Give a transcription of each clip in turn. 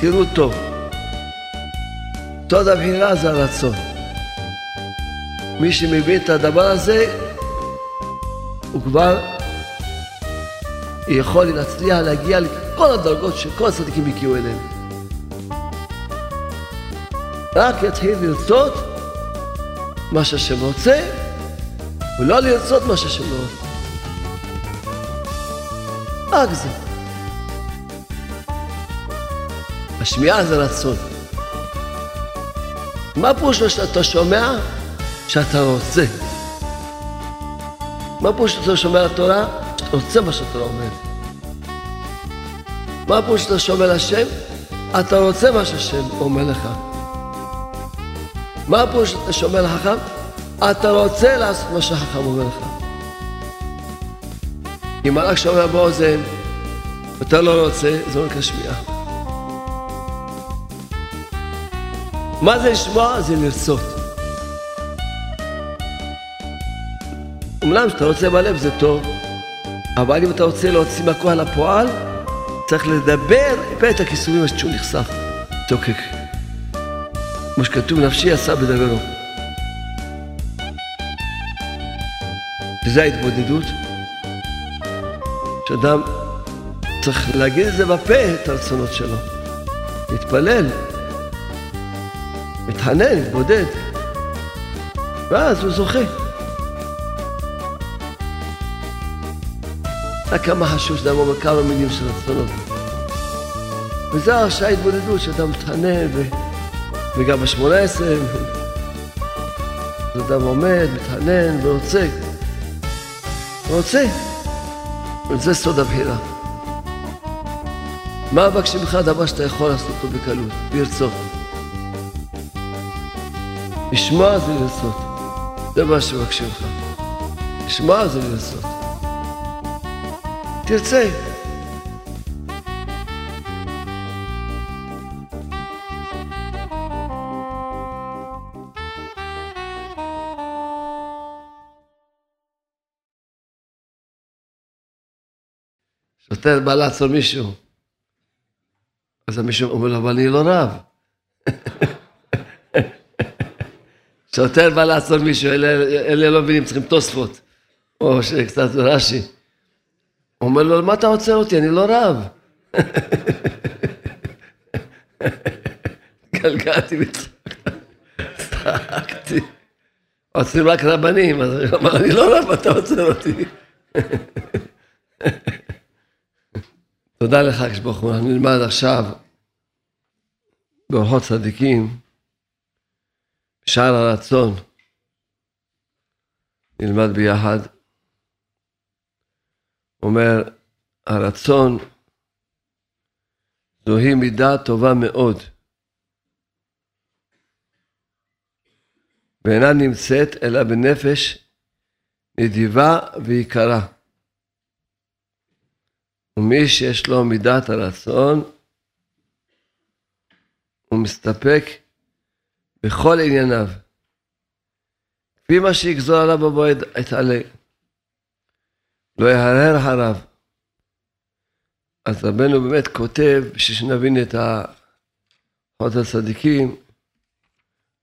תזכרו טוב. סוד הבחירה זה הרצון. מי שמבין את הדבר הזה, הוא כבר יכול להצליח להגיע לכל הדרגות שכל הצדיקים הגיעו אליהם. רק יתחיל לרצות מה שהשם רוצה, ולא לרצות מה שהשם לא רוצה. רק זה. השמיעה זה רצון. מה פירוש שאתה שומע? שאתה רוצה. מה פירוש שאתה שומע לתורה? שאתה רוצה מה שהתורה אומרת. מה פירוש שאתה שומע לשם? אתה רוצה מה שהשם אומר לך. מה פירוש שאתה שומע לחכם? אתה רוצה לעשות מה שהחכם אומר לך. אם מלאך שומע באוזן ואתה לא רוצה, זה לא נקרא שמיעה. מה זה לשמוע? זה לרצות. אומנם כשאתה רוצה בלב זה טוב, אבל אם אתה רוצה להוציא מהכוח לפועל, צריך לדבר את הכיסורים שהוא נחשף, תוקק. כמו שכתוב, נפשי עשה בדברו. וזה ההתבודדות, שאדם צריך להגיד את זה בפה, את הרצונות שלו. להתפלל, מתחנן, להתבודד, ואז הוא זוכה. רק כמה חשוב שאדם אומר כמה מילים של רצונות. וזה הרשעה ההתבודדות, שאדם מתחנן, ו... וגם בשמונה עשרה, אדם עומד, מתחנן ורוצה. רוצה. וזה סוד הבחירה. מה מבקשים ממך דבר שאתה יכול לעשות אותו בקלות, לרצות. לשמוע זה לרצות. זה מה שמבקשים ממך. לשמוע זה לרצות. תרצה. שוטר בא לעצור מישהו, אז מישהו אומר לו, אבל אני לא רב. שוטר בא לעצור מישהו, אלה, אלה לא מבינים, צריכים תוספות, או שקצת רש"י. אומר לו, מה אתה עוצר אותי? אני לא רב. גלגלתי וצחקתי. עוצרים רק רבנים, אז הוא אמר, אני לא רב, אתה עוצר אותי. תודה לך, כשברוך הוא. נלמד עכשיו באורחות צדיקים, שער הרצון. נלמד ביחד. אומר, הרצון זוהי מידה טובה מאוד. ואינה נמצאת אלא בנפש נדיבה ויקרה. ומי שיש לו מידת הרצון, הוא מסתפק בכל ענייניו, כפי מה שיגזור עליו בבועד אתעלה. לא יהרהר אחריו. אז רבנו באמת כותב, בשביל שנבין את החוד הצדיקים,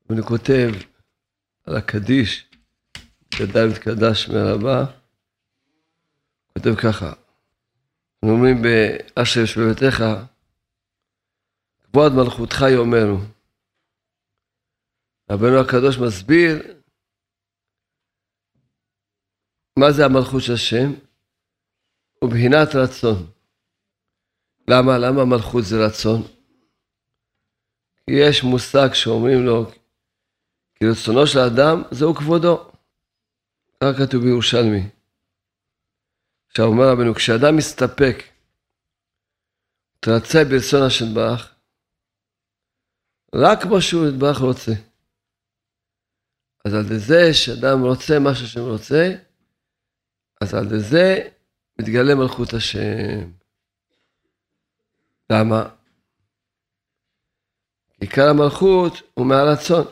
הוא כותב על הקדיש, גדל ותקדש מרבה, כותב ככה, אנחנו אומרים באשר יש בביתך, כבוד מלכותך יאמרו. רבנו הקדוש מסביר מה זה המלכות של השם? הוא בחינת רצון. למה? למה מלכות זה רצון? יש מושג שאומרים לו, כי רצונו של האדם זהו כבודו. כך כתוב בירושלמי. עכשיו אומר רבנו, כשאדם מסתפק, תרצה ברצון השם ברך, רק כמו שהוא יתברך רוצה. אז על זה שאדם רוצה מה שהשם רוצה, אז על זה מתגלה מלכות השם. למה? עיקר המלכות הוא מהרצון.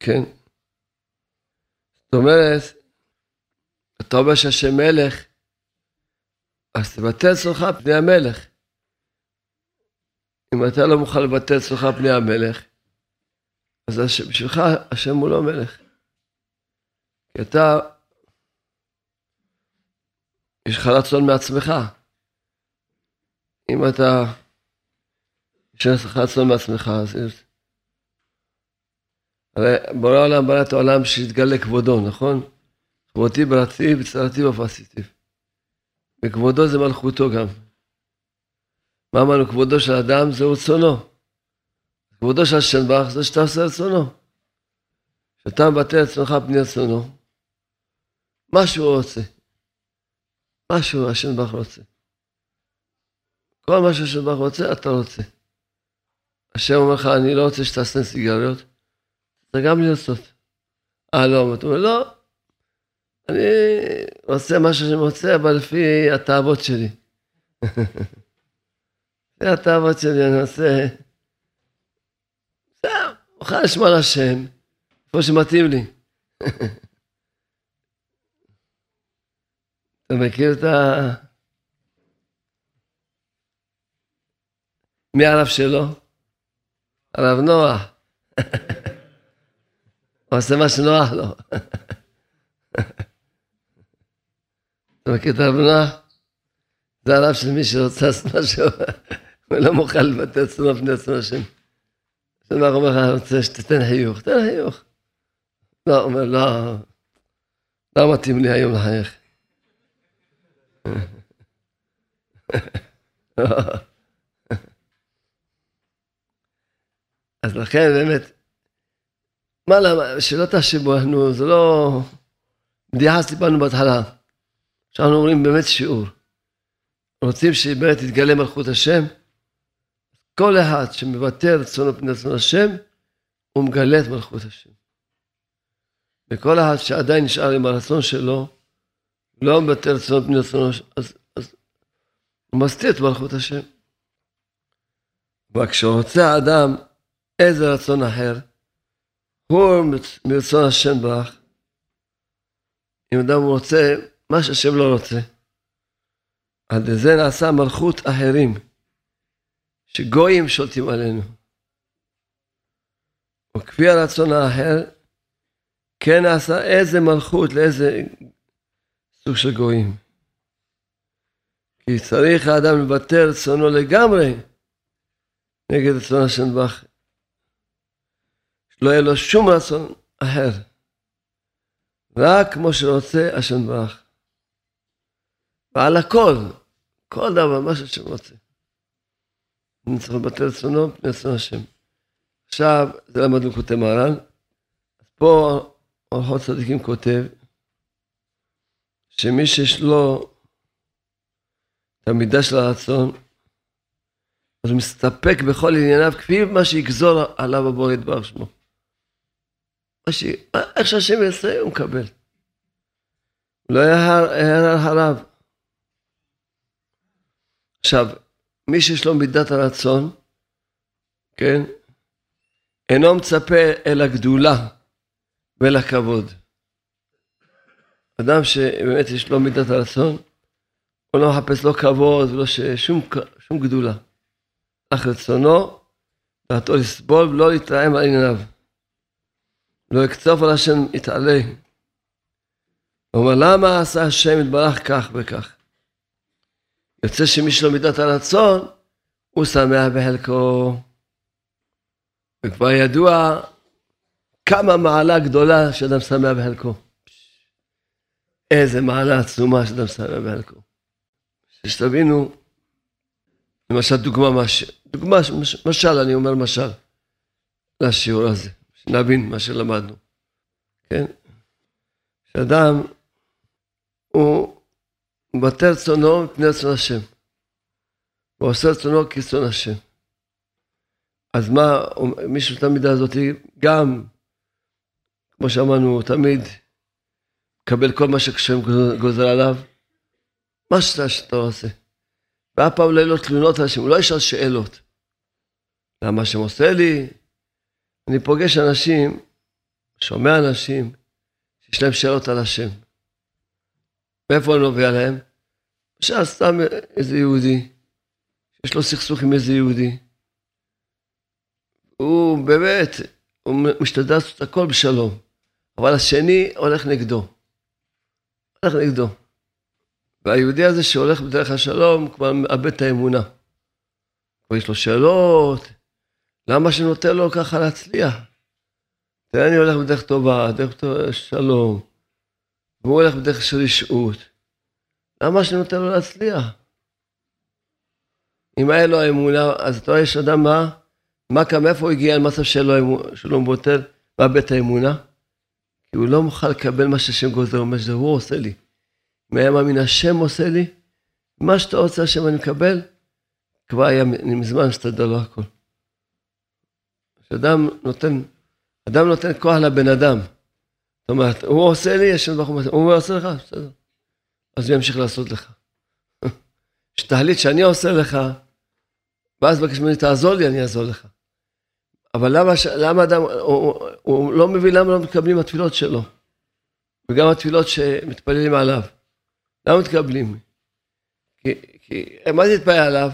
כן. זאת אומרת, אתה אומר שהשם מלך, אז תבטל צורך פני המלך. אם אתה לא מוכן לבטל אצלך פני המלך, אז בשבילך השם הוא לא מלך. כי אתה, יש לך רצון מעצמך. אם אתה, יש לך רצון מעצמך, אז... הרי בורא העולם ברא את העולם שיתגלה כבודו, נכון? כבודי בראתי בצרתי ופסיתי. וכבודו זה מלכותו גם. מה אמרנו? כבודו של אדם זה רצונו. כבודו של השם ברך זה שאתה עושה רצונו. שאתה מבטא עצמך פני רצונו. מה שהוא רוצה. מה שהוא השם ברך רוצה. כל מה שהשם ברך רוצה, אתה רוצה. השם אומר לך, אני לא רוצה שתעשה סיגריות, זה גם לרצות. אה, לא, אתה אומר, לא, אני עושה מה שאני רוצה, אבל לפי התאוות שלי. לפי התאוות שלי אני עושה... אוכל לשמוע להשם, איפה שמתאים לי. אתה מכיר את ה... מי הרב שלו? הרב נוח. הוא עושה מה שנוח לו. אתה מכיר את הרב נוח? זה הרב של מי שרוצה לעשות משהו, הוא לא מוכן לבטא עצמו בפני עצמו השם. הוא אומר אני רוצה שתתן חיוך, תן חיוך. לא, אומר, לא, לא מתאים לי היום לחייך. אז לכן באמת, מה למה, שלא תחשבו, אנחנו, זה לא בדיחה סיפרנו בהתחלה. שאנחנו אומרים באמת שיעור. רוצים שבאמת יתגלה מלכות השם, כל אחד שמבטא רצונו פני רצון השם, הוא מגלה את מלכות השם. וכל אחד שעדיין נשאר עם הרצון שלו, לא מבטא רצונו פני רצונו, אז, אז הוא מסתיר את מלכות השם. אבל כשרוצה האדם איזה רצון אחר, הוא מרצון השם ברך. אם אדם רוצה מה שהשם לא רוצה. על זה נעשה מלכות אחרים, שגויים שולטים עלינו. וכפי הרצון האחר, כן נעשה איזה מלכות לאיזה סוג של גויים. כי צריך האדם לבטא רצונו לגמרי נגד רצון השם בך. שלא יהיה לו שום רצון אחר. רק כמו שרוצה השם ברך. ועל הכל, כל דבר, מה שהשם רוצה. צריך לבטל רצונו פני רצון השם. עכשיו, זה למדנו כותב מהר"ן. פה אורחות צדיקים כותב, שמי שיש לו את המידה של הרצון, אז הוא מסתפק בכל ענייניו כפי מה שיגזור עליו הבורא יתברך שמו. ש... איך שהשם יעשה, הוא מקבל. לא יער הרב. עכשיו, מי שיש לו מידת הרצון, כן, אינו מצפה אל הגדולה ואל הכבוד. אדם שבאמת יש לו מידת הרצון, הוא לא מחפש לא כבוד ולא. שום, שום גדולה. אך רצונו, דעתו לסבול ולא להתרעם על ענייניו. לא יקצוף על השם יתעלה. הוא אומר, למה עשה השם יתברך כך וכך? יוצא שמי שלא מידת הרצון, הוא שמח בחלקו. וכבר ידוע כמה מעלה גדולה שאדם שמח בחלקו. איזה מעלה עצומה שאדם שמח בחלקו. שתבינו, למשל דוגמה, מש... דוגמה, מש... משל, אני אומר משל, לשיעור הזה, שנבין מה שלמדנו, כן? שאדם הוא מבטא רצונו מפני רצון השם. הוא עושה רצונו כרצון השם. אז מה, מישהו את המידה הזאת, גם, כמו שאמרנו, תמיד מקבל כל מה שהשם גוזר עליו, מה שאתה, שאתה עושה. ואף פעם לא יהיו לו תלונות על השם, הוא לא ישאל שאלות. למה השם עושה לי? אני פוגש אנשים, שומע אנשים, שיש להם שאלות על השם. מאיפה אני נובע להם? למשל סתם איזה יהודי, יש לו סכסוך עם איזה יהודי, הוא באמת, הוא משתדל לעשות הכל בשלום, אבל השני הולך נגדו. הולך נגדו. והיהודי הזה שהולך בדרך השלום כבר מאבד את האמונה. כבר יש לו שאלות, למה שנותן לו ככה להצליח? תראה, אני הולך בדרך טובה, דרך טובה, שלום, והוא הולך בדרך של רשעות. למה שנותן לו להצליח? אם היה לו אמונה, אז אתה רואה, יש אדם מה? מה כאן, מאיפה הוא הגיע למצב שלו, שלא מבוטל, מאבד את האמונה? כי הוא לא מוכן לקבל מה שהשם גוזר, מה שהוא עושה לי. אם היה מאמין, השם עושה לי, מה שאתה רוצה, השם אני מקבל, כבר היה מזמן מסתדר לו הכל. כשאדם נותן, אדם נותן כוח לבן אדם. זאת אומרת, הוא עושה לי, השם ברוך הוא עושה לך, בסדר. אז הוא ימשיך לעשות לך. שתחליט שאני עושה לך, ואז בקש ממני, תעזור לי, אני אעזור לך. אבל למה, למה אדם, הוא, הוא, הוא לא מבין למה לא מתקבלים התפילות שלו, וגם התפילות שמתפללים עליו. למה מתקבלים? כי, כי מה זה תתפלל עליו?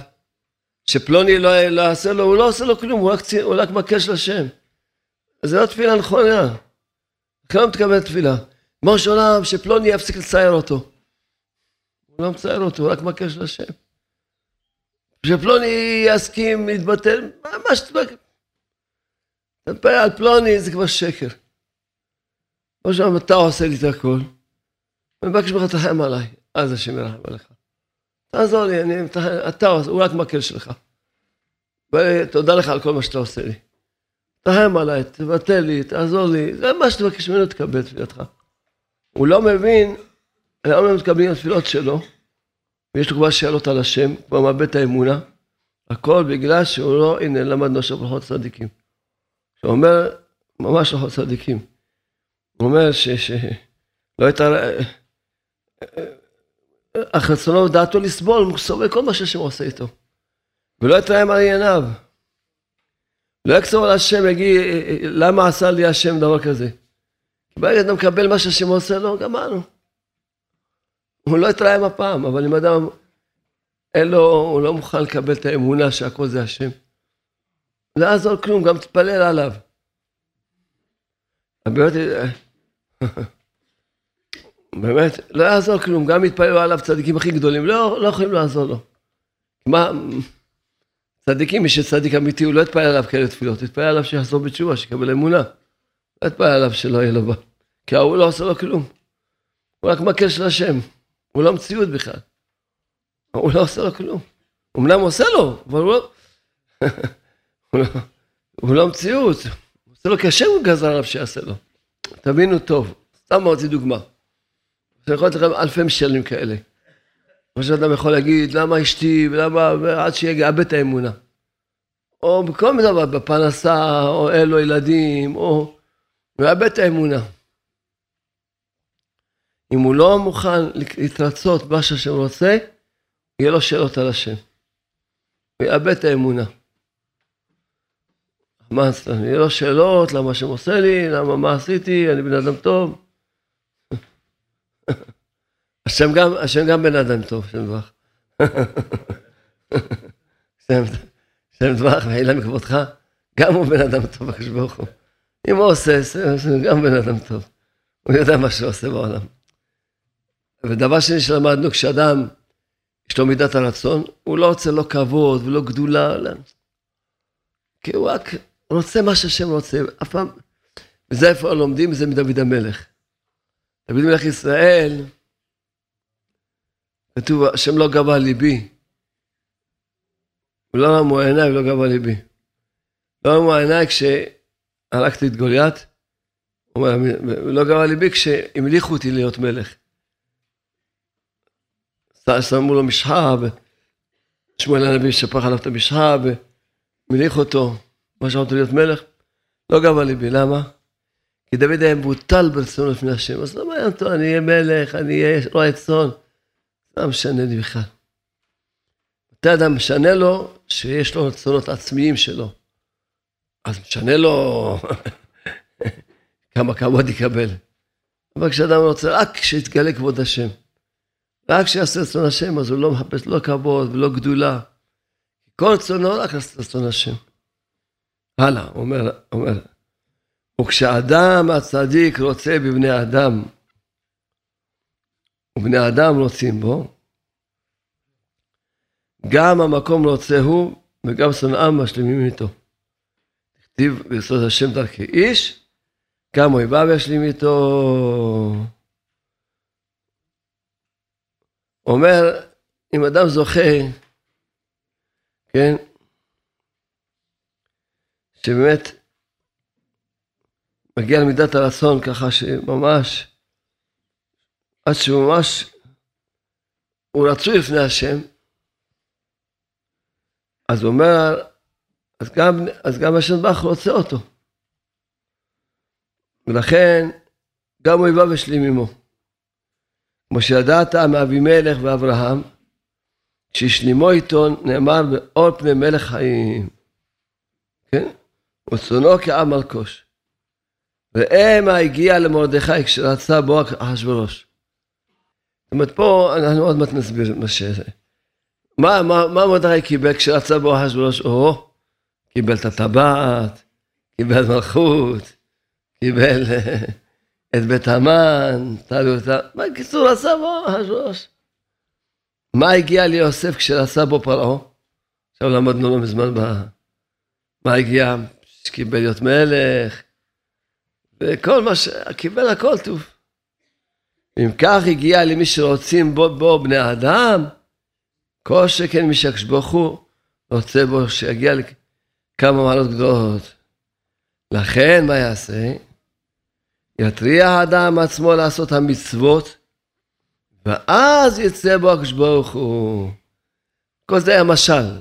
שפלוני לא, לא יעשה לו, הוא לא עושה לו כלום, הוא רק, הוא רק מקש לשם. אז זה לא תפילה נכונה. לא מתקבל תפילה. מוש עולם שפלוני יפסיק לצייר אותו. הוא לא מצייר אותו, הוא רק מקש לשם. שפלוני יסכים להתבטל, מה שאתה... תתפלל על פלוני זה כבר שקר. כמו שאומר, אתה עושה לי את הכל. אני מבקש ממך תחם עליי, אז השם ירחם עליך. תעזור לי, אני, אתה, הוא רק מקל שלך. ותודה לך על כל מה שאתה עושה לי. תחם עליי, תבטל לי, תעזור לי, זה מה שתבקש ממנו, תקבל תפילתך. הוא לא מבין למה הם מתקבלים התפילות שלו, ויש לו כבר שאלות על השם, כבר מאבד את האמונה, הכל בגלל שהוא לא, הנה למדנו עכשיו ברכות צדיקים. הוא אומר, ממש ברכות צדיקים. הוא אומר שלא הייתה... אך רצונו ודעתו לסבול, הוא סובל כל מה שהשם עושה איתו. ולא יתרעם על ענייניו. לא יקצור על השם, יגיד, למה עשה לי השם דבר כזה? ברגע שאתה מקבל מה שהשם עושה לו, גמרנו. הוא לא יתרעם הפעם, אבל אם אדם, אין לו, הוא לא מוכן לקבל את האמונה שהכל זה השם. לא יעזור כלום, גם תתפלל עליו. באמת, לא יעזור כלום, גם יתפללו עליו צדיקים הכי גדולים, לא, לא יכולים לעזור לו. מה, צדיקים, מי שצדיק אמיתי, הוא לא יתפלל עליו כאלה תפילות, יתפלל עליו שיחזור בתשובה, שיקבל אמונה. לא יתפלל עליו שלא יהיה לו בה. כי ההוא לא עושה לו כלום. הוא רק מקל של השם, הוא לא מציאות בכלל. הוא לא עושה לו כלום. אמנם עושה לו, אבל הוא לא... הוא, לא הוא לא מציאות. הוא עושה לו כי השם הוא גזר עליו שיעשה לו. תבינו טוב, סתם מאוד דוגמה. אני יכול לתת לכם אלפי משלים כאלה. מה שאדם יכול להגיד, למה אשתי, ולמה, עד שיאבד את האמונה. או בכל מיני דבר, בפרנסה, או אין לו ילדים, או... יאבד את האמונה. אם הוא לא מוכן להתרצות מה שהשם רוצה, יהיה לו שאלות על השם. הוא יאבד את האמונה. מה, יהיה לו שאלות, למה השם עושה לי, למה, מה עשיתי, אני בן אדם טוב. השם גם, השם גם בן אדם טוב, השם דברך. השם דברך, ואילה מכבודך, גם הוא בן אדם טוב, הקדוש ברוך הוא. אם הוא עושה, הוא גם בן אדם טוב. הוא יודע מה שהוא עושה בעולם. ודבר שני שלמדנו, כשאדם, יש לו מידת הרצון, הוא לא רוצה לא כבוד ולא גדולה, לא. כי הוא רק רוצה מה שהשם רוצה, אף פעם, וזה איפה לומדים, זה מדוד המלך. דוד מלך ישראל, כתוב, השם לא גבה ליבי. הוא לא רמו עיניי ולא גבה ליבי. לא רמו עיניי כשהלכתי את גוליית, הוא אומר, לא גבה ליבי כשהמליכו אותי להיות מלך. שמו לו משחה, ושמואל הנביא שפך עליו את המשחה, ומליך אותו, מה שאמרתי להיות מלך. לא גבה ליבי, למה? כי דוד היה מבוטל ברצונו לפני השם, אז לא מעניין אותו, אני אהיה מלך, אני אהיה רועה צאן. לא משנה לי בכלל. מתי אדם משנה לו שיש לו רצונות עצמיים שלו. אז משנה לו כמה כבוד יקבל. אבל כשאדם רוצה, רק כשיתגלה כבוד השם. רק כשיעשה רצון השם, אז הוא לא מחפש לא כבוד ולא גדולה. כל רצונו רק לעשות רצון השם. הלאה, אומר, אומר, וכשאדם הצדיק רוצה בבני אדם, ובני אדם רוצים בו, גם המקום רוצה הוא, וגם שונאם משלימים איתו. כתיב ביסוד השם דרכי איש, גם אויביו ישלים איתו. אומר, אם אדם זוכה, כן, שבאמת מגיע למידת הרצון ככה שממש, עד שממש הוא רצוי לפני השם, אז הוא אומר, אז גם, אז גם השם בח רוצה אותו. ולכן גם אויביו השלים עמו. כמו שידעת מאבימלך ואברהם, שהשלימו איתו נאמר באור פני מלך חיים. כן? וצונו כעם מלקוש. ראה מה הגיע למרדכי כשרצה בו אחשורוש. זאת אומרת, פה אנחנו עוד מעט נסביר מה שזה. מה, מה, מה מרדכי קיבל כשרצה בו אחשורוש? או, קיבל את הטבעת, קיבל מלכות, קיבל אה, את בית המן, תלו אותה, בקיצור עשה בו אחשורוש? מה הגיע ליוסף כשרצה בו פרעה? עכשיו למדנו לא מזמן ב... מה הגיע? שקיבל להיות מלך, וכל מה ש... קיבל הכל טוב. אם כך הגיע למי שרוצים בו, בו בני אדם, כל שכן מי שהקדוש הוא רוצה בו שיגיע לכמה מעלות גדולות. לכן מה יעשה? יתריע האדם עצמו לעשות המצוות, ואז יצא בו הקדוש הוא. כל זה היה משל.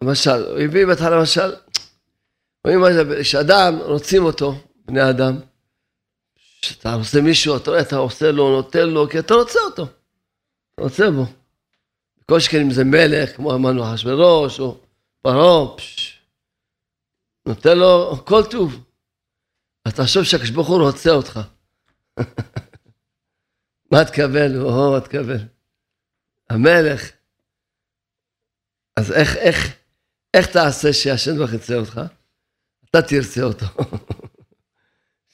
המשל, הוא הביא בהתחלה משל, רואים שאדם, רוצים אותו, בני אדם, כשאתה עושה מישהו, אתה רואה, אתה עושה לו, נותן לו, כי אתה רוצה אותו. אתה רוצה בו. כל שכן אם זה מלך, כמו אמרנו אחשוורוש, או פרעה, נותן לו כל טוב. אתה חושב שהקדוש ברוך הוא רוצה אותך. מה תקבל? או, מה תקבל? המלך. אז איך, איך, איך תעשה שהשם ברוך ירצה אותך? אתה תרצה אותו.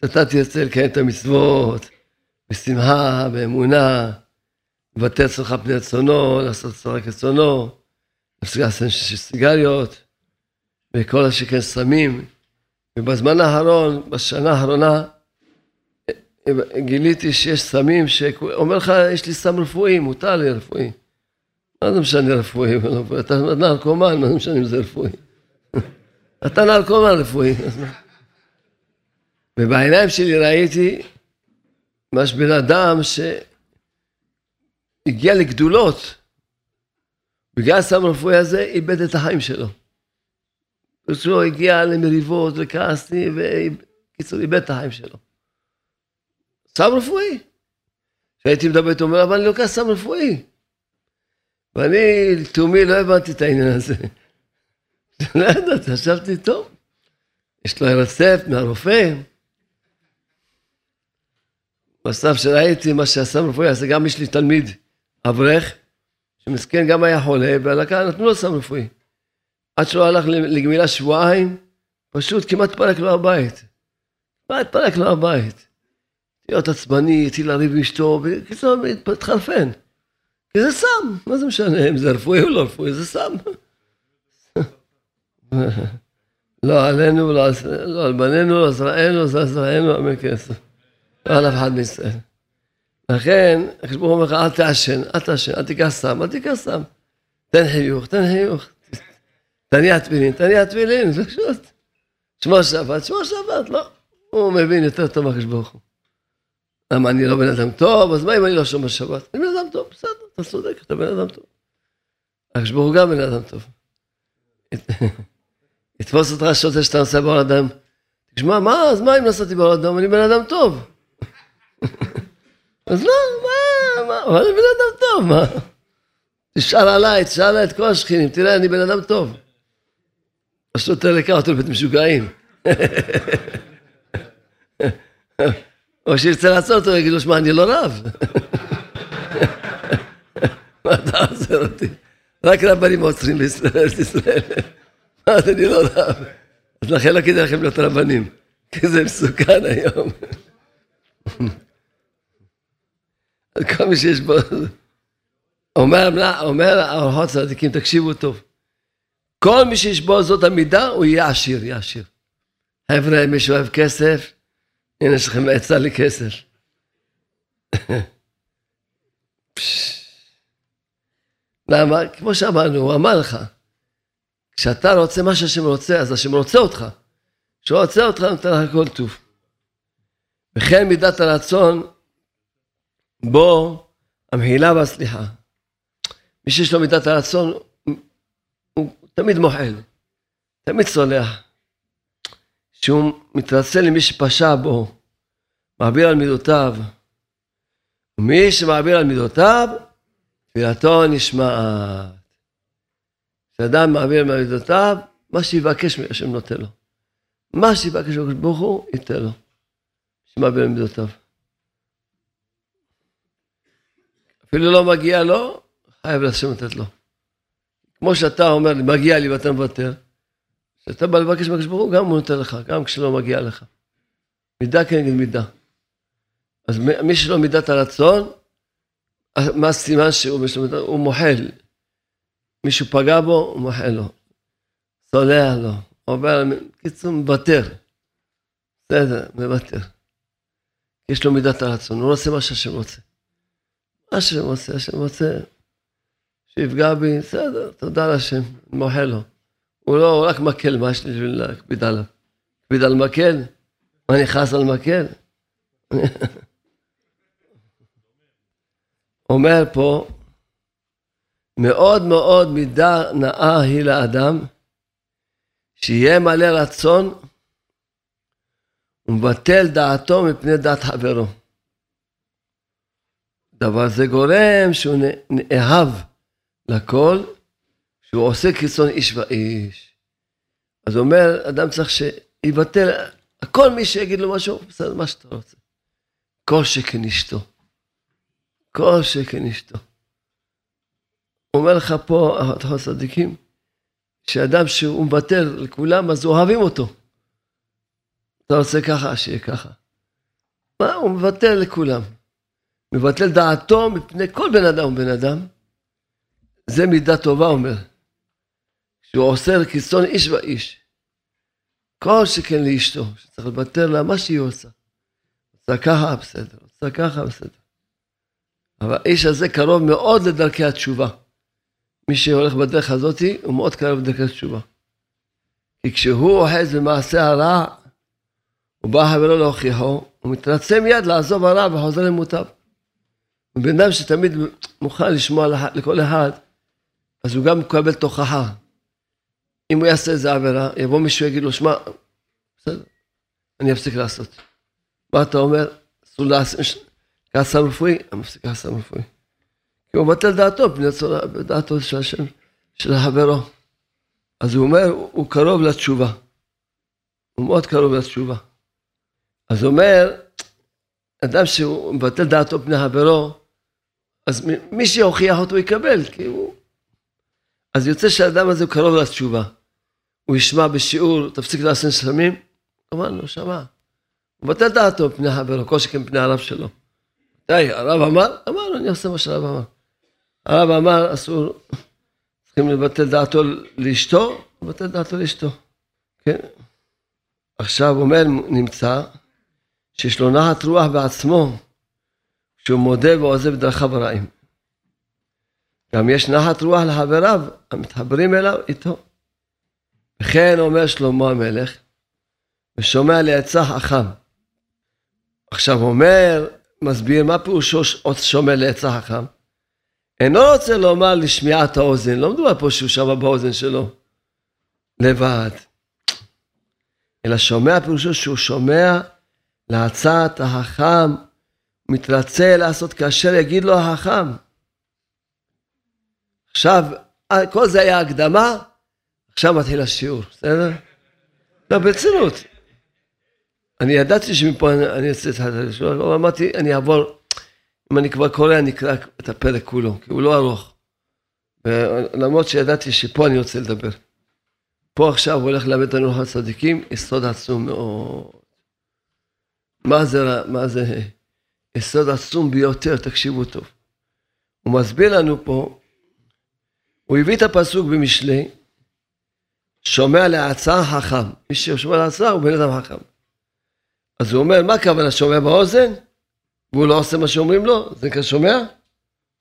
שאתה תרצה לקיים את המצוות בשמחה, באמונה, לבטל אצלך פני רצונו, לעשות צורה כרצונו, להפסיק לעשות סיגריות, וכל השכן סמים. ובזמן האחרון, בשנה האחרונה, גיליתי שיש סמים שאומר לך, יש לי סם רפואי, מותר לי רפואי. מה זה משנה רפואי? אתה נרקומן, מה זה משנה אם זה רפואי? אתה נרקומן רפואי. ובעיניים שלי ראיתי ממש בן אדם שהגיע לגדולות. בגלל הסם הרפואי הזה איבד את החיים שלו. הוא הגיע למריבות וכעסתי, ובקיצור איבד את החיים שלו. סם רפואי. כשהייתי מדבר איתו, אומר, אבל אני לוקח סם רפואי. ואני לתומי לא הבנתי את העניין הזה. לא ידעתי, חשבתי, טוב, יש לו רצפט מהרופא. בסוף שראיתי מה שהסם רפואי עשה, גם יש לי תלמיד אברך, שמסכן גם היה חולה, והלקה נתנו לו סם רפואי. עד שהוא הלך לגמילה שבועיים, פשוט כמעט פרק לו הבית. כמעט פרק לו הבית. להיות עצבני, התחיל לריב עם אשתו, בקיצור, התחרפן. כי זה סם, מה זה משנה אם זה רפואי או לא רפואי, זה סם. לא עלינו, לא על בנינו, לא זרענו, זה זרענו, אמן כסף. לא על אף אחד מישראל. לכן, הקדוש אומר לך, אל תעשן, אל תעשן, אל תיקח סם, אל תיקח סם. תן חיוך, תן חיוך. תניע תפילין, תניע תפילין, פשוט. שמור שבת, שמור שבת, לא. הוא מבין יותר טוב מהקדוש. למה אני לא בן אדם טוב, אז מה אם אני לא שומר שבת? אני בן אדם טוב, בסדר, אתה צודק, אתה בן אדם טוב. הקדוש הוא גם בן אדם טוב. יתפוס אותך שוטה שאתה נוסע בעול אדם. תשמע, מה, אז מה אם נסעתי בעול אדם? אני בן אדם טוב. אז לא, מה, מה, אבל אני בן אדם טוב, מה? תשאל עליי, תשאל עליי את כל השכנים, תראה, אני בן אדם טוב. השוטר לקח אותו לבית משוגעים. או שירצה לעצור אותו, יגיד לו, שמע, אני לא רב. מה אתה עוזר אותי? רק רבנים עוצרים בישראל, מה, אני לא רב. אז לכן לא כדאי לכם להיות רבנים, כי זה מסוכן היום. כל מי שיש בו... אומר, אומר האורחות צדיקים, תקשיבו טוב. כל מי שיש בו זאת המידה, הוא יהיה עשיר, יהיה עשיר. חבר'ה, מי שאוהב כסף, הנה יש לכם עצה לכסף. למה? כמו שאמרנו, הוא אמר לך, כשאתה רוצה מה שהשם רוצה, אז השם רוצה אותך. כשהוא רוצה אותך, נותן לך הכל טוב. וכן מידת הרצון, בו המחילה והסליחה. מי שיש לו מידת הרצון, הוא תמיד מוחל, תמיד סולח. שהוא מתרצה למי שפשע בו, מעביר על מידותיו. ומי שמעביר על מידותיו, תפילתו נשמעת. כשאדם מעביר על מידותיו, מה שיבקש מהשם נותן לו. מה שיבקש מהקדוש ברוך הוא, ייתן לו. שמעביר על מידותיו. אפילו לא מגיע לו, חייב להשם לתת לו. כמו שאתה אומר לי, מגיע לי ואתה מוותר, כשאתה בא לבקש מהקדוש ברוך הוא, גם הוא נותן לך, גם כשלא מגיע לך. מידה כנגד מידה. אז מי שלא מידת הרצון, מה הסימן שהוא מידה? הוא מוחל. מישהו פגע בו, הוא מוחל לו. סולח לו. עובר, קיצור, מוותר. בסדר, מוותר. יש לו מידת הרצון, הוא לא עושה מה שהשם רוצה. מה שהשם רוצה, השם רוצה שיפגע בי, בסדר, תודה להשם, אני מוחל לו. הוא לא, הוא רק מקל, מה יש לי בשביל להקפיד עליו? להקפיד על מקל? מה נכנס על מקל? אומר פה, מאוד מאוד מידה נאה היא לאדם, שיהיה מלא רצון ומבטל דעתו מפני דעת חברו. דבר זה גורם שהוא נאהב לכל, שהוא עושה כרצון איש ואיש. אז אומר, אדם צריך שיבטל, כל מי שיגיד לו משהו, בסדר, מה שאתה רוצה. כל שכן אשתו. כל שכן אשתו. הוא אומר לך פה, אחת הצדיקים, שאדם שהוא מוותר לכולם, אז אוהבים אותו. אתה רוצה ככה, שיהיה ככה. מה, הוא מבטל לכולם. מבטל דעתו מפני כל בן אדם ובן אדם. זה מידה טובה, אומר. שהוא עושה כרצון איש ואיש. כל שכן לאשתו, שצריך לוותר לה מה שהיא עושה. עושה ככה, בסדר, עושה ככה, בסדר. אבל האיש הזה קרוב מאוד לדרכי התשובה. מי שהולך בדרך הזאת, הוא מאוד קרוב לדרכי התשובה. כי כשהוא אוחז במעשה הרע, הוא בא חברו להוכיחו, הוא מתרצה מיד לעזוב הרע וחוזר למוטב. בן אדם שתמיד מוכן לשמוע לכל אחד, אז הוא גם מקבל תוכחה. אם הוא יעשה איזה עבירה, יבוא מישהו ויגיד לו, שמע, בסדר, אני אפסיק לעשות. מה אתה אומר? אסור לעשות, כעס רפואי, אני מפסיק כעס רפואי. כי הוא מבטל דעתו, פני צורה, דעתו של השם, של החברו. אז הוא אומר, הוא קרוב לתשובה. הוא מאוד קרוב לתשובה. אז הוא אומר, אדם שהוא מבטל דעתו פני חברו, אז מי שיוכיח אותו יקבל, כי הוא... אז יוצא שהאדם הזה הוא קרוב לתשובה. הוא ישמע בשיעור, תפסיק לעשות סמים, כמובן לא שמע. הוא מבטל דעתו פני חברו, כל שכן פני הרב שלו. די, הרב אמר, אמר, אני עושה מה שהרב אמר. הרב אמר, אסור, צריכים לבטל דעתו לאשתו, לבטל דעתו לאשתו. כן. עכשיו אומר, נמצא, שיש לו נחת רוח בעצמו, שהוא מודה ועוזב דרכיו הרעים. גם יש נחת רוח לחבריו המתחברים אליו איתו. וכן אומר שלמה המלך, ושומע לעצה חכם. עכשיו אומר, מסביר מה פירושו שומע לעצה חכם. אינו רוצה לומר לשמיעת האוזן, לא מדובר פה שהוא שמע באוזן שלו לבד. אלא שומע פירושו שהוא שומע להצעת החכם, מתרצה לעשות כאשר יגיד לו החכם. עכשיו, כל זה היה הקדמה, עכשיו מתחיל השיעור, בסדר? לא, ברצינות. אני ידעתי שמפה אני, אני אעשה את השיעור, אבל אמרתי, אני אעבור, אם אני כבר קורא, אני אקרא את הפרק כולו, כי הוא לא ארוך. למרות שידעתי שפה אני רוצה לדבר. פה עכשיו הוא הולך ללמד אותנו על צדיקים, יסוד עצום מאוד. מה זה, מה זה יסוד עצום ביותר, תקשיבו טוב. הוא מסביר לנו פה, הוא הביא את הפסוק במשלי, שומע לעצה חכם. מי ששומע לעצה הוא בן אדם חכם. אז הוא אומר, מה הכוונה שומע באוזן? והוא לא עושה מה שאומרים לו? זה נקרא שומע?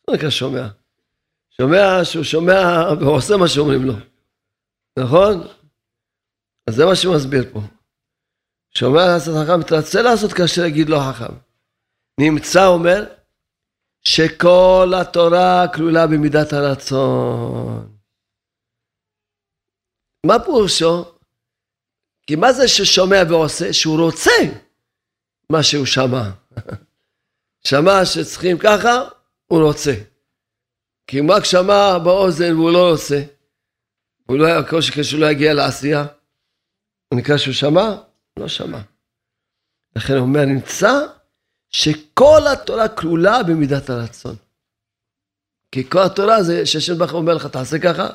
זה נקרא שומע. שומע שהוא שומע ועושה מה שאומרים לו. נכון? אז זה מה שהוא מסביר פה. שומע לעשות חכם, מתרצה לעשות כאשר יגיד לא חכם. נמצא, אומר, שכל התורה כלולה במידת הרצון. מה פירושו? כי מה זה ששומע ועושה? שהוא רוצה מה שהוא שמע. שמע שצריכים ככה, הוא רוצה. כי אם רק שמע באוזן והוא לא רוצה, הוא לא היה כל שכן שהוא לא יגיע לעשייה, הוא נקרא שהוא שמע? לא שמע. לכן הוא אומר, נמצא שכל התורה כלולה במידת הרצון. כי כל התורה זה שהשם ברוך אומר לך, תעשה ככה.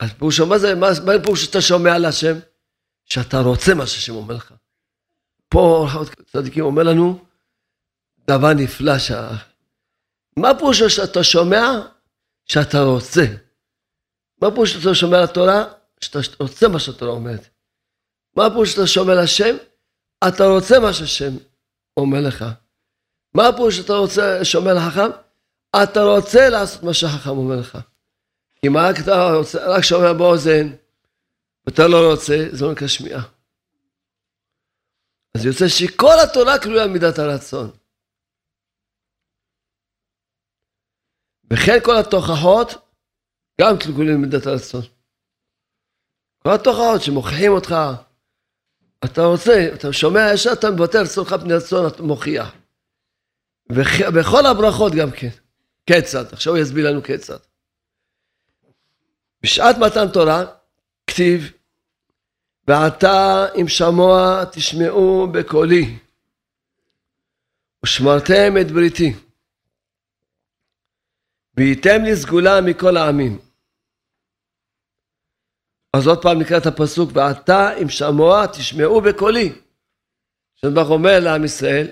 אז פירושו, מה זה, מה, מה פירוש שאתה שומע על השם? שאתה רוצה מה שהשם אומר לך. פה צדיקים אומר לנו דבר נפלא, שה... מה פירושו שאתה שומע? שאתה רוצה. מה פירוש שאתה שומע לתורה? שאתה רוצה מה שהתורה אומרת. מה פירוש שאתה שומע לשם? אתה רוצה מה שהשם אומר לך. מה הפירוש שאתה רוצה, שומע לחכם? אתה רוצה לעשות מה שהחכם אומר לך. אם רק אתה רוצה, רק שומע באוזן, ואתה לא רוצה, זה לא נקרא שמיעה. אז יוצא שכל התורה כלולה מידת הרצון. וכן כל התוכחות גם כלולים מידת הרצון. כל התוכחות שמוכיחים אותך, אתה רוצה, אתה שומע ישר, אתה מבטל רצונך פני רצון, אתה מוכיח. ובכל הברכות גם כן. כיצד? עכשיו הוא יסביר לנו כיצד. בשעת מתן תורה, כתיב, ועתה אם שמוע תשמעו בקולי, ושמרתם את בריתי, והייתם לי סגולה מכל העמים. אז עוד פעם נקרא את הפסוק, ועתה אם שמוע תשמעו בקולי. שבח אומר לעם ישראל,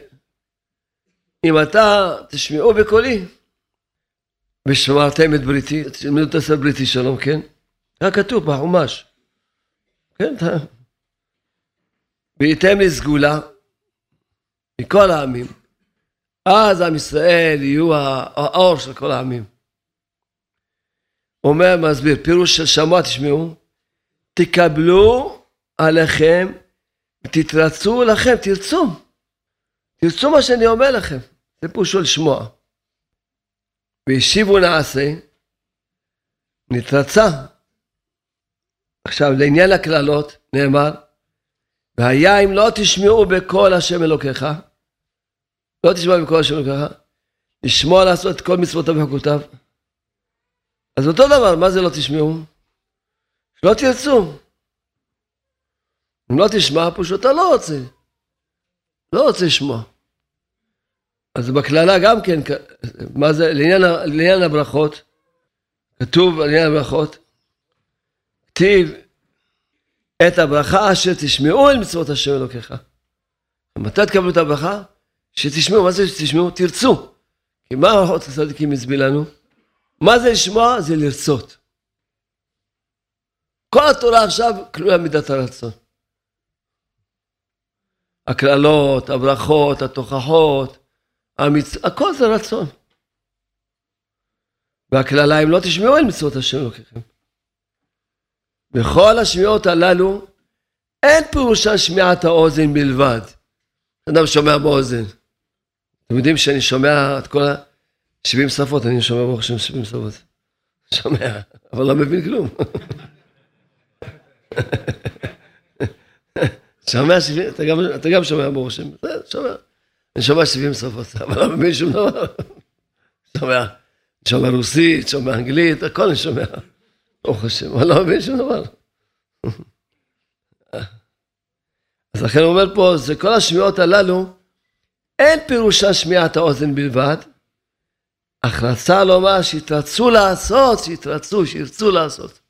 אם אתה תשמעו בקולי, ושמרתם את בריתי, תלמדו את הסר בריתי שלום, כן? היה כתוב בחומש. כן, וייתם לי סגולה מכל העמים. אז עם ישראל יהיו האור של כל העמים. אומר, מסביר, פירוש של שמוע תשמעו, תקבלו עליכם ותתרצו לכם, תרצו. תרצו מה שאני אומר לכם. זה פירושו לשמוע. והשיבו נעשה, נתרצה. עכשיו, לעניין הקללות, נאמר, והיה אם לא תשמעו בקול השם אלוקיך, לא תשמעו בקול השם אלוקיך, לשמוע לעשות את כל מצוותיו וחוקותיו. אז אותו דבר, מה זה לא תשמעו? שלא תרצו. אם לא תשמע, פשוט אתה לא רוצה. לא רוצה לשמוע. אז בקללה גם כן, מה זה, לעניין, לעניין הברכות, כתוב לעניין הברכות, כתיב את הברכה אשר תשמעו אל מצוות השם אלוקיך. מתי תקבלו את הברכה? שתשמעו, מה זה שתשמעו? תרצו. כי מה הלכות הצדיקים הסביר לנו? מה זה לשמוע? זה לרצות. כל התורה עכשיו כלולה מידת הרצון. הקללות, הברכות, התוכחות, המצ... הכל זה רצון. והקללה אם לא תשמעו אל מצוות השם אלוקיכם. בכל השמיעות הללו אין פירושה שמיעת האוזן בלבד. אדם שומע באוזן. אתם יודעים שאני שומע את כל ה-70 שפות, אני שומע ברוך השם 70 שפות. שומע, אבל לא מבין כלום. שומע 70, אתה גם, אתה גם שומע ברוך השם, שומע. אני שומע 70 שפות, אבל לא מבין שום דבר. שומע, שומע רוסית, שומע אנגלית, הכל אני שומע. ברוך השם, אבל לא מבין שום דבר. אז לכן הוא אומר פה, זה כל השמיעות הללו, אין פירושה שמיעת האוזן בלבד, אך רצה לומר שיתרצו לעשות, שיתרצו, שירצו לעשות.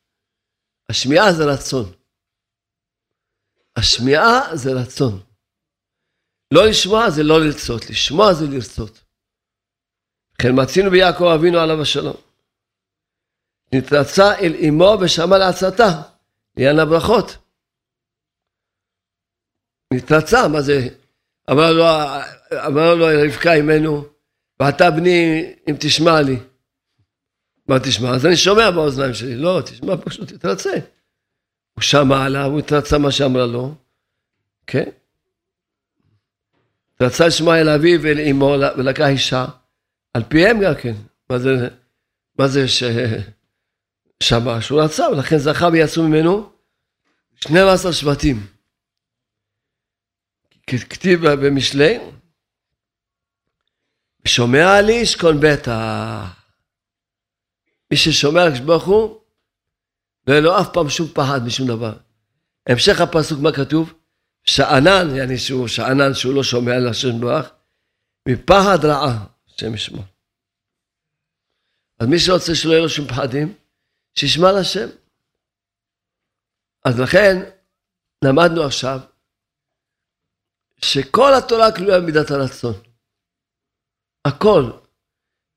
השמיעה זה רצון. השמיעה זה רצון. לא לשמוע זה לא לרצות, לשמוע זה לרצות. כן מצינו ביעקב אבינו עליו השלום. נתרצה אל אמו ושמע לעצתה, לעניין הברכות. נתרצה, מה זה? אמר לו, אמר לו רבקה אמנו, ואתה בני אם תשמע לי. מה תשמע? אז אני שומע באוזניים שלי, לא, תשמע פשוט תתרצה. הוא שמע עליו, הוא התרצה מה שאמרה לו, כן? רצה לשמוע אל אביו ואל אמו ולקח אישה, על פיהם גם כן. מה זה, מה זה ש... שמע שהוא רצה, ולכן זכה ויצאו ממנו 12 שבטים. כתיב במשלי, שומע לי ישכון בטח. מי ששומע לקדוש ברוך הוא, יהיה לו אף פעם שום פחד משום דבר. המשך הפסוק, מה כתוב? שאנן, יעני שהוא שאנן שהוא לא שומע לשם ברוך, מפחד רעה, השם ישמור. אז מי שרוצה שלא יהיה לו שום פחדים, שישמע לשם. אז לכן למדנו עכשיו שכל התורה תלויה במידת הרצון. הכל.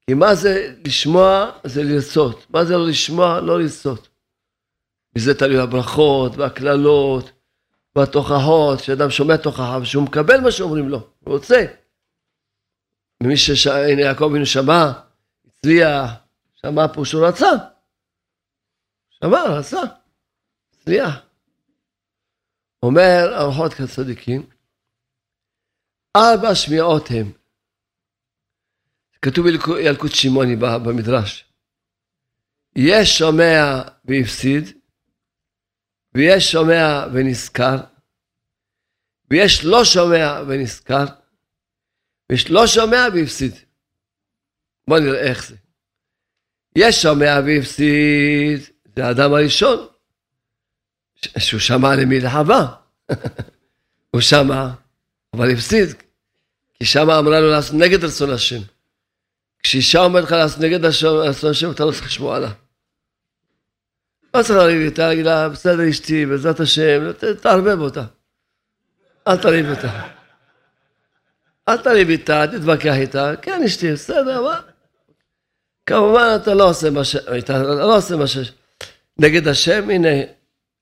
כי מה זה לשמוע זה לרצות. מה זה לא לשמוע? לא לרצות. מזה תלוי הברכות והקללות והתוכחות, שאדם שומע תוכחה ושהוא מקבל מה שאומרים לו, הוא רוצה. ומי שהנה יעקב אבינו שמע, הצליח, שמע פה שהוא רצה. שמע, רצה, הצליח. אומר ארוחות כצדיקים, ארבע שמיעות הם. כתוב בילקוט שמעוני במדרש. יש שומע והפסיד, ויש שומע ונזכר, ויש לא שומע ונזכר, ויש לא שומע והפסיד. בואו נראה איך זה. יש שומע והפסיד, זה האדם הראשון, שהוא שמע למלחמה. הוא שמע, אבל הפסיד, כי שמה אמרה לו לעשות נגד רצון השם. כשאישה אומרת לך לעשות נגד רצון השם, אתה לא צריך לשמוע עליה. לא צריך לריב איתה, להגיד לה, בסדר אשתי, בעזרת השם, תערבב אותה. אל תריב איתה. אל תריב איתה, תתווכח איתה, כן אשתי, בסדר, מה? כמובן אתה לא עושה מה ש... אתה לא עושה מה ש... נגד השם, הנה,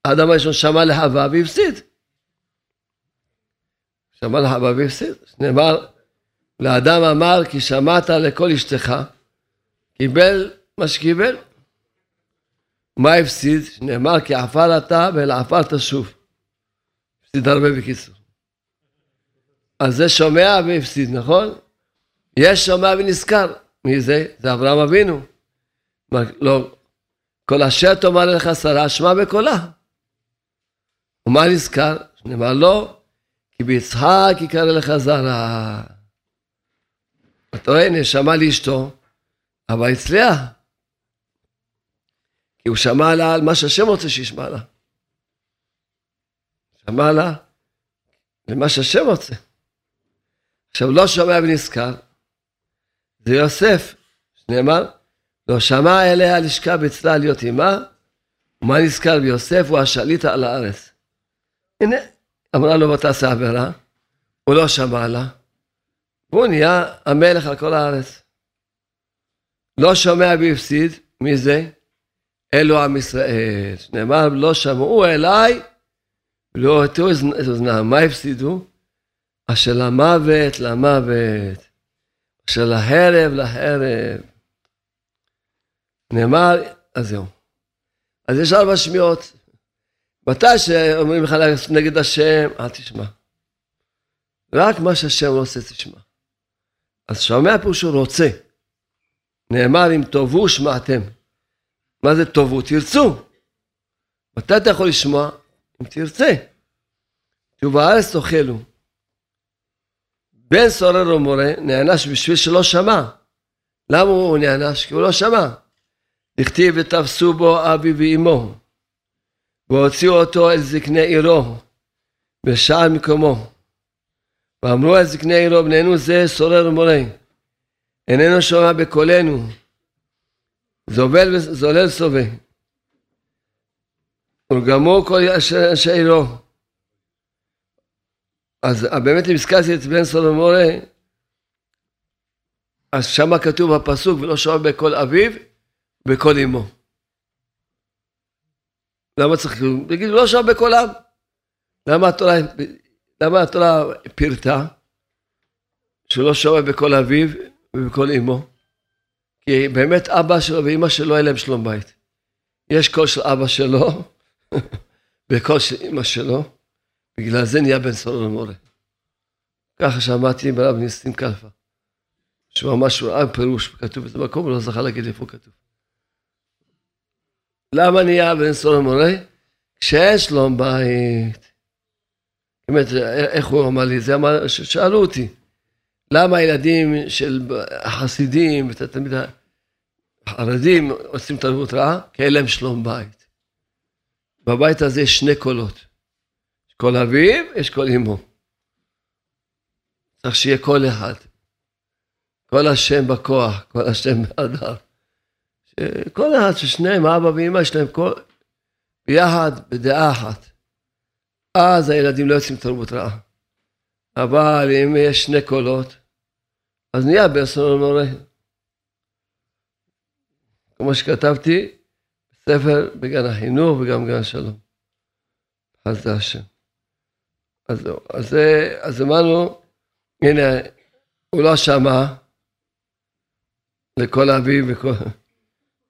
האדם הראשון שמע לחווה והפסיד. שמע לחווה והפסיד. נאמר, לאדם אמר כי שמעת לכל אשתך, קיבל מה שקיבל. מה הפסיד? נאמר כי עפר אתה ואל עפר תשוב. הפסיד הרבה בקיצור. אז זה שומע והפסיד, נכון? יש שומע ונזכר. מי זה? זה אברהם אבינו. לא, כל אשר תאמר לך שרה, שמע בקולה. ומה נזכר? נאמר לו, כי ביצחק יקרא לך זרה. אתה רואה, הנה, שמע לאשתו, אבל הצליח. הוא שמע לה על מה שהשם רוצה שישמע לה. שמע לה למה שהשם רוצה. עכשיו, לא שומע ונזכר, זה יוסף, שנאמר, לא שמע אליה לשכה בצלה להיות עמה, ומה נזכר ביוסף הוא השליט על הארץ. הנה, אמרה לו ותעשה עבירה, הוא לא שמע לה, והוא נהיה המלך על כל הארץ. לא שומע והפסיד, מי זה? אלו עם ישראל. נאמר, לא שמעו אליי, לא הטעו את אוזנם. מה הפסידו? אשר למוות, למוות. אשר להרב, להרב. נאמר, אז זהו. אז יש ארבע שמיעות. מתי שאומרים לך נגד השם, אל תשמע. רק מה שהשם רוצה תשמע. אז שומע פה שהוא רוצה. נאמר אם תאבו שמעתם. מה זה תאבו? תרצו. מתי אתה יכול לשמוע? אם תרצה. תראו הארץ תאכלו. בן סורר ומורה נענש בשביל שלא שמע. למה הוא נענש? כי הוא לא שמע. הכתיב ותפסו בו אבי ואמו, והוציאו אותו אל זקני עירו, בשער מקומו. ואמרו אל זקני עירו, בנינו זה סורר ומורה, איננו שומע בקולנו, זובל וזולל סובה. ורגמו כל אנשי עירו, אז באמת אם הזכרתי את בן סולומורה, אז שמה כתוב בפסוק, ולא שומע בקול אביו, בקול אמו. למה צריך, תגיד, לא שומע בקול אב. למה התורה, למה התורה פירטה שלא שומע בקול אביו ובקול אמו? כי באמת אבא שלו ואימא שלו אין להם שלום בית. יש קול של אבא שלו וקול של אימא שלו, בגלל זה נהיה בן סולו למורה. ככה שמעתי ברב ניסים כלפה. שהוא ממש ראה פירוש, כתוב באיזה מקום, הוא לא זכה להגיד איפה כתוב. למה נהיה בן סולו למורה? כשאין שלום בית. באמת, איך הוא אמר לי? זה אמר, שאלו אותי. למה הילדים של החסידים, תמיד החרדים עושים תרבות רעה? כי אין להם שלום בית. בבית הזה יש שני קולות. יש קול אביו, יש קול אמו. צריך שיהיה קול אחד. קול השם בכוח, קול השם בהדר. כל אחד ששניהם, אבא ואמא, יש להם קול ביחד, בדעה אחת. אז הילדים לא יוצאים תרבות רעה. אבל אם יש שני קולות, אז נהיה באסון מורה. כמו שכתבתי, ספר בגן החינוך וגם בגן השלום. אז זה השם. אז זהו. אז, אז אמרנו, הנה, הוא לא שמע לכל אביב וכל...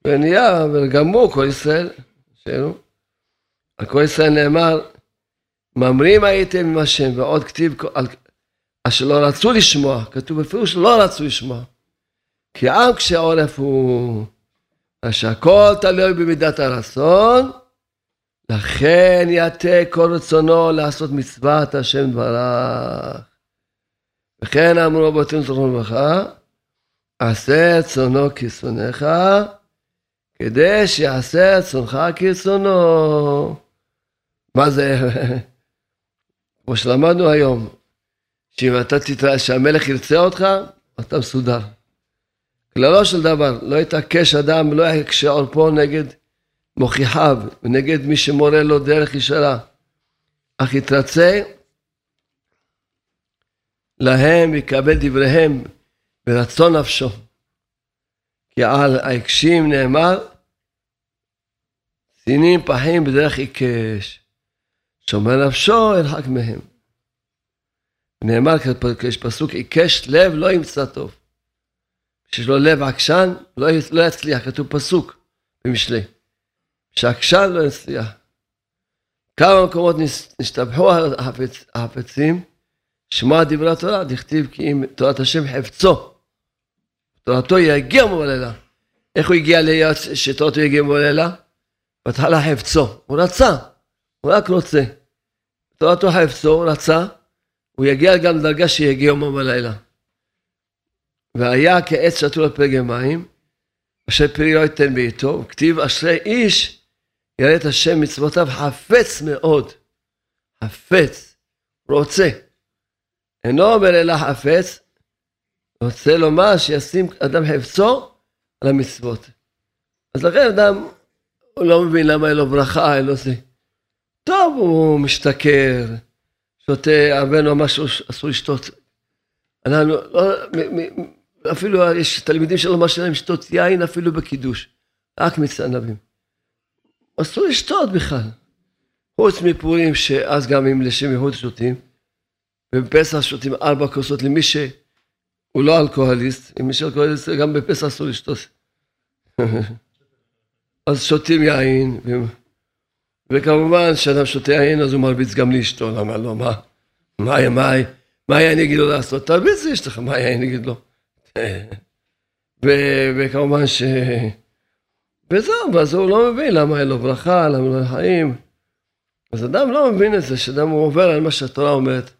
ונהיה, וגמרו כל ישראל, שאלו. על כל ישראל נאמר, ממרים הייתם עם השם, ועוד כתיב אשר לא רצו לשמוע, כתוב בפירוש לא רצו לשמוע. כי עם כשהעורף הוא, שהכל תלוי במידת הרצון, לכן יטה כל רצונו לעשות מצוות השם דברך. וכן אמרו רבותינו זכרונו לברכה, עשה רצונו כשונאיך, כדי שיעשה רצונך כרצונו. מה זה? כמו שלמדנו היום, שאם אתה תתראה, שהמלך ירצה אותך, אתה מסודר. כללו של דבר, לא יתעקש אדם, לא יקשה עורפו נגד מוכיחיו, ונגד מי שמורה לו דרך ישרה, אך יתרצה להם ויקבל דבריהם ברצון נפשו. כי על העיקשים נאמר, סינים פחים בדרך עיקש. שומר נפשו ירחק מהם. נאמר יש פסוק עיקש לב לא ימצא טוב. כשיש לו לב עקשן לא, לא יצליח, כתוב פסוק במשלי. שעקשן לא יצליח. כמה מקומות נשתבחו החפצ, החפצים, שמע דברי התורה, דכתיב כי אם תורת השם חפצו, תורתו יגיע בלילה. איך הוא הגיע להיות שתורתו יגיע בלילה? בהתחלה חפצו, הוא רצה. הוא רק רוצה. תורתו חפצו, הוא רצה, הוא יגיע גם לדרגה שיגיע יומו בלילה. והיה כעץ שתול על פלגי מים, אשר פרי לא ייתן בעיתו, וכתיב אשרי איש ירא את השם מצוותיו חפץ מאוד. חפץ, רוצה. אינו אומר אלא חפץ, רוצה לומר שישים אדם חפצו על המצוות. אז לכן אדם, הוא לא מבין למה אין לו ברכה, אין לו זה. טוב, הוא משתכר, שותה, רבנו אמר שאסור לשתות. אנחנו, לא, אפילו יש תלמידים שלא מרשים להם לשתות יין אפילו בקידוש, רק מצענבים. אסור לשתות בכלל. חוץ מפורים שאז גם אם לשם יהוד שותים, ובפסח שותים ארבע כוסות למי שהוא לא אלכוהוליסט, אם מי שאלכוהוליסט גם בפסח אסור לשתות. אז שותים יין. וכמובן כשאדם שותה יין אז הוא מרביץ גם לאשתו, למה לא, מה, מה, מה, מה יין יגיד לו לעשות? תרביץ לאשתך, מה יין יגיד לו? וכמובן ש... וזהו, ואז הוא לא מבין למה אין לו ברכה, למה לא חיים. אז אדם לא מבין את זה, שאדם הוא עובר על מה שהתורה אומרת.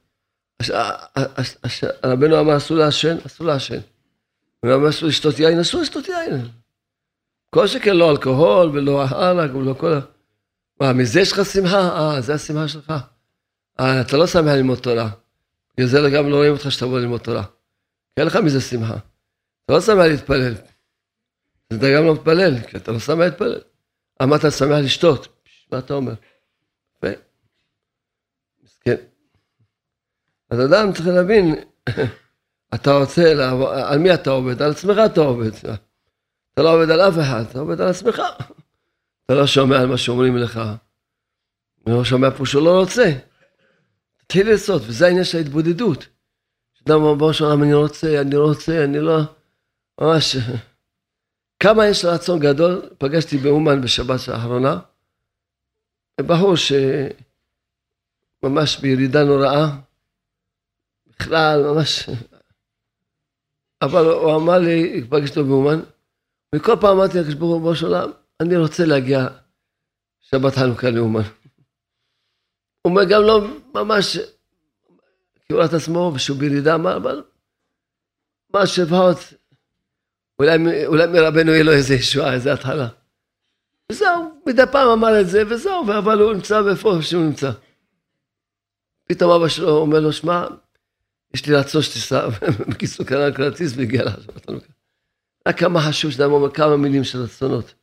רבנו אמר אסור לעשן, אסור לעשן. הוא אמר אסור לשתות יין, אסור לשתות יין. כל שכן לא אלכוהול ולא ענק ולא כל ה... מה, מזה יש לך שמחה? אה, זה השמחה שלך. אה, אתה לא שמח ללמוד תורה. בגלל זה גם לא רואים אותך שתבוא ללמוד תורה. אין לך מזה שמחה. אתה לא שמח להתפלל. אתה גם לא מתפלל, כי אתה לא שמח להתפלל. אמרת אתה שמח לשתות. מה אתה אומר? מסכן. אז אדם צריך להבין, אתה רוצה, על מי אתה עובד? על עצמך אתה עובד. אתה לא עובד על אף אחד, אתה עובד על עצמך. אתה לא שומע על מה שאומרים לך. אתה לא שומע פה שהוא לא רוצה. תתחיל לעשות, וזה העניין של ההתבודדות. אדם אומר, בראש העולם, אני רוצה, אני רוצה, אני לא... ממש... כמה יש רצון גדול, פגשתי באומן בשבת האחרונה, בחור שממש בירידה נוראה, בכלל, ממש... אבל הוא אמר לי, פגשתי אותו באומן, וכל פעם אמרתי לקדוש ברוך הוא, אני רוצה להגיע שבת חנוכה לאומן. הוא אומר גם לא ממש, כי הוא ראה את עצמו ושהוא בירידה, אמר, אבל מה שבעות, אולי, אולי מרבנו יהיה לו איזה ישועה, איזה התחלה. וזהו, מדי פעם אמר את זה, וזהו, אבל הוא נמצא באיפה שהוא נמצא. פתאום אבא שלו אומר לו, שמע, יש לי רצון שתיסע, בקיצור קנה כרטיס והגיע חנוכה. רק כמה חשוב שאתה אומר כמה מילים של רצונות.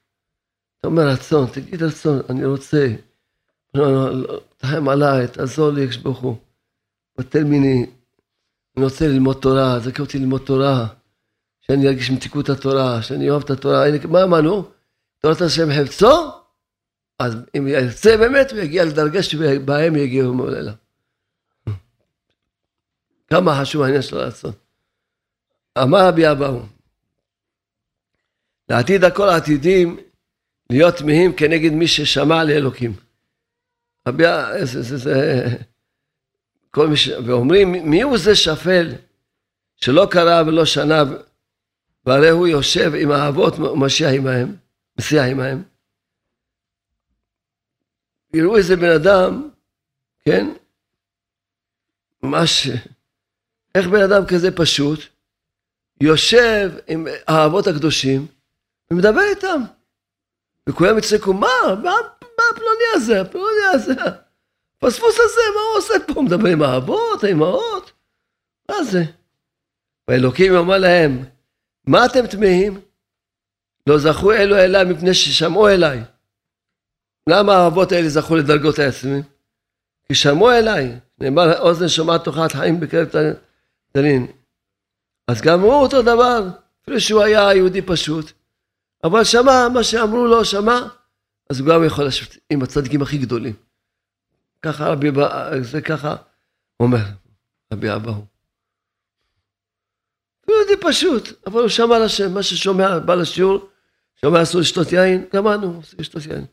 אתה אומר רצון, תגיד רצון, אני רוצה. תחם עליי, תעזור לי, יקש ברוך הוא. בטל מיני, אני רוצה ללמוד תורה, זכה אותי ללמוד תורה, שאני ארגיש מתיקות התורה, שאני אוהב את התורה. מה אמרנו? תורת השם חפצו? אז אם ירצה באמת, הוא יגיע לדרגה שבהם יגיעו מעוללה. כמה חשוב העניין של הרצון. אמר רבי אבאו, לעתיד הכל העתידים להיות תמהים כנגד מי ששמע לאלוקים. רבי, זה, זה, זה, כל מי ש... ואומרים, מי הוא זה שפל שלא קרא ולא שנה, והרי הוא יושב עם האבות ומשיח עמהם, מסיח עמהם. יראו איזה בן אדם, כן, ממש, איך בן אדם כזה פשוט, יושב עם האבות הקדושים, ומדבר איתם. וכולם יצחקו, מה? מה, הפלוני הזה? הפלוני הזה? הפספוס הזה, מה הוא עושה פה? הוא מדבר עם האבות, האמהות? מה זה? והאלוקים אמר להם, מה אתם תמהים? לא זכו אלו אליי מפני ששמעו אליי. למה האבות האלה זכו לדרגות העצמים? כי שמעו אליי. נאמר, אוזן שומעת תאכלת חיים בקרב תנין. אז גם הוא אותו דבר, אפילו שהוא היה יהודי פשוט. אבל שמע מה שאמרו לו, שמע, אז הוא גם יכול לשבת עם הצדיקים הכי גדולים. ככה רבי, זה ככה אומר רבי אבאו. הוא יהודי פשוט, אבל הוא שמע לשם, מה ששומע בא לשיעור, שומע אסור לשתות יין, גמרנו, אסור לשתות יין.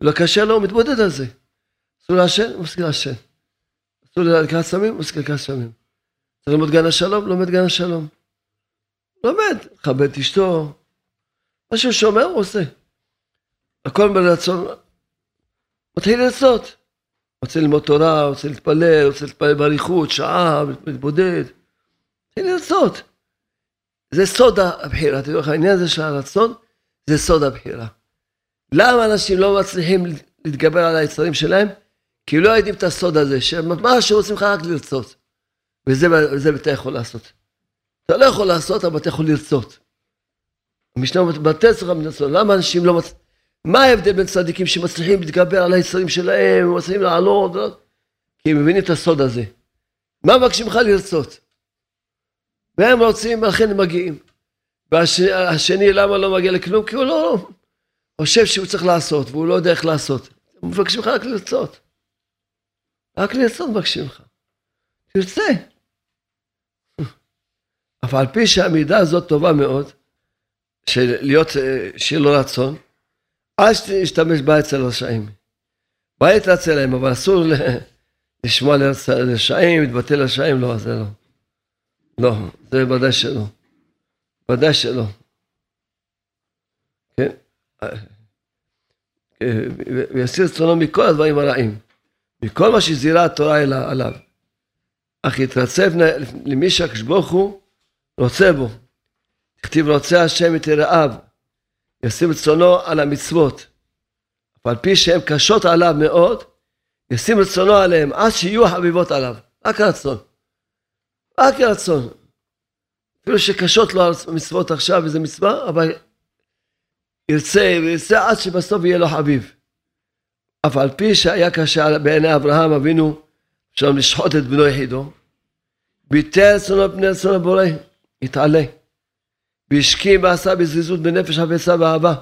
לא קשה לו, הוא מתמודד על זה. אסור לעשן, הוא מסכים לעשן. אסור לקראת סמים, הוא מסכים לקראת סמים. צריך ללמוד גן השלום, לומד גן השלום. לומד, לכבד את אשתו, מה שהוא שומע הוא עושה. הכל ברצון, מתחיל לעשות. רוצה ללמוד תורה, רוצה להתפלל, רוצה להתפלל באריכות, שעה, להתבודד. מתחיל לעשות. זה סוד הבחירה. אתם יודעים, העניין הזה של הרצון, זה סוד הבחירה. למה אנשים לא מצליחים להתגבר על היצרים שלהם? כי לא יודעים את הסוד הזה, שמה שרוצים לך רק לרצות. וזה אתה יכול לעשות. אתה לא יכול לעשות, אבל אתה יכול לרצות. המשנה אומרת, בתי צריך מנסות, למה אנשים לא מצליחים, מה ההבדל בין צדיקים שמצליחים להתגבר על היצרים שלהם, מצליחים לעלות, לא? כי הם מבינים את הסוד הזה. מה מבקשים לך לרצות? והם רוצים, לכן הם מגיעים. והשני, למה לא מגיע לכלום? כי הוא לא חושב שהוא צריך לעשות, והוא לא יודע איך לעשות. מבקשים לך רק לרצות. רק לרצות מבקשים לך. תרצה. אף על פי שהמידה הזאת טובה מאוד, של להיות, אה, לו רצון, אל תשתמש בה אצל רשעים. בא להתרצה להם, אבל אסור לשמוע לרשעים, להתבטא לרשעים, לא, זה לא. לא, זה ודאי שלא. ודאי שלא. כן? ויסיר רצונו מכל הדברים הרעים, מכל מה שזירה התורה עליו. אך יתרצב למי שהקדוש ברוך הוא רוצה בו. כתיב רוצה השם את יראיו, ישים רצונו על המצוות. ועל פי שהן קשות עליו מאוד, ישים רצונו עליהם עד שיהיו חביבות עליו. רק רצון. רק רצון. אפילו שקשות לו המצוות עכשיו איזה מצווה, אבל ירצה וירצה עד שבסוף יהיה לו חביב. אף על פי שהיה קשה בעיני אברהם אבינו, שם לשחוט את בנו יחידו, ביטל רצונו פני רצון הבורא, התעלה. והשכים ועשה בזריזות בנפש חפצה ואהבה.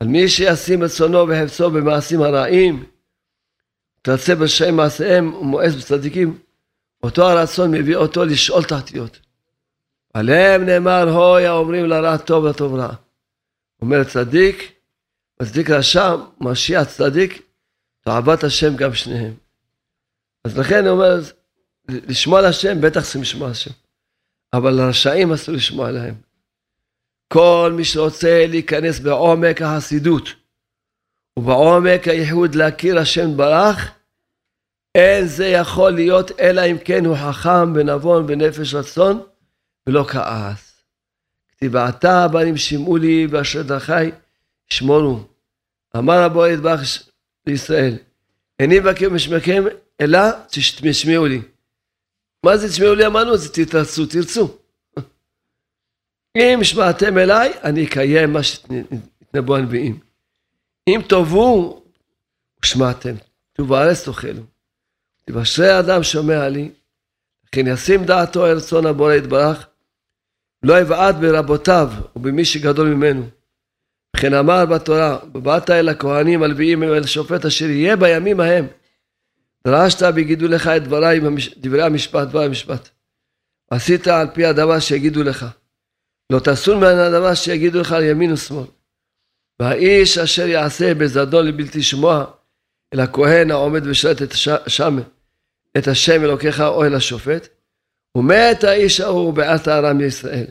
על מי שישים רצונו וחפצו במעשים הרעים, תרצה בשם מעשיהם ומואס בצדיקים, אותו הרצון מביא אותו לשאול תחתיות. עליהם נאמר הוי האומרים לרע טוב לטוב רע. אומר צדיק, מצדיק רשע, משיח צדיק, תאוות השם גם שניהם. אז לכן אני אומר, לשמוע על השם, בטח צריכים לשמוע על השם. אבל לרשעים אסור לשמוע עליהם. כל מי שרוצה להיכנס בעומק החסידות ובעומק הייחוד להכיר השם ברך, אין זה יכול להיות אלא אם כן הוא חכם ונבון בנפש רצון ולא כעס. כתיבעתה הבנים שמעו לי ואשר דרכי שמורו. אמר הבוא ידבח לישראל, איני מבקר משמעכם אלא תשמעו לי. מה זה תשמעו לי אמרנו? זה תתרצו, תרצו. אם שמעתם אליי, אני אקיים מה שהתנבאו הנביאים. אם תאבו, שמעתם. טוב הארץ תאכלו. תבשרי אדם שומע לי, כן ישים דעתו אל רצון הבורא יתברך, לא יבעט ברבותיו ובמי שגדול ממנו. וכן אמר בתורה, ובאת אל הכהנים הלוויים ואל השופט אשר יהיה בימים ההם. דרשת ויגידו לך את דבריי, דברי המשפט, דבר המשפט. עשית על פי הדבר שיגידו לך. לא תסור מן הדבר שיגידו לך על ימין ושמאל. והאיש אשר יעשה בזדון לבלתי שמוע אל הכהן העומד ושרת את שם את השם אלוקיך או אל השופט ומת האיש ההוא בעת הארם לישראל.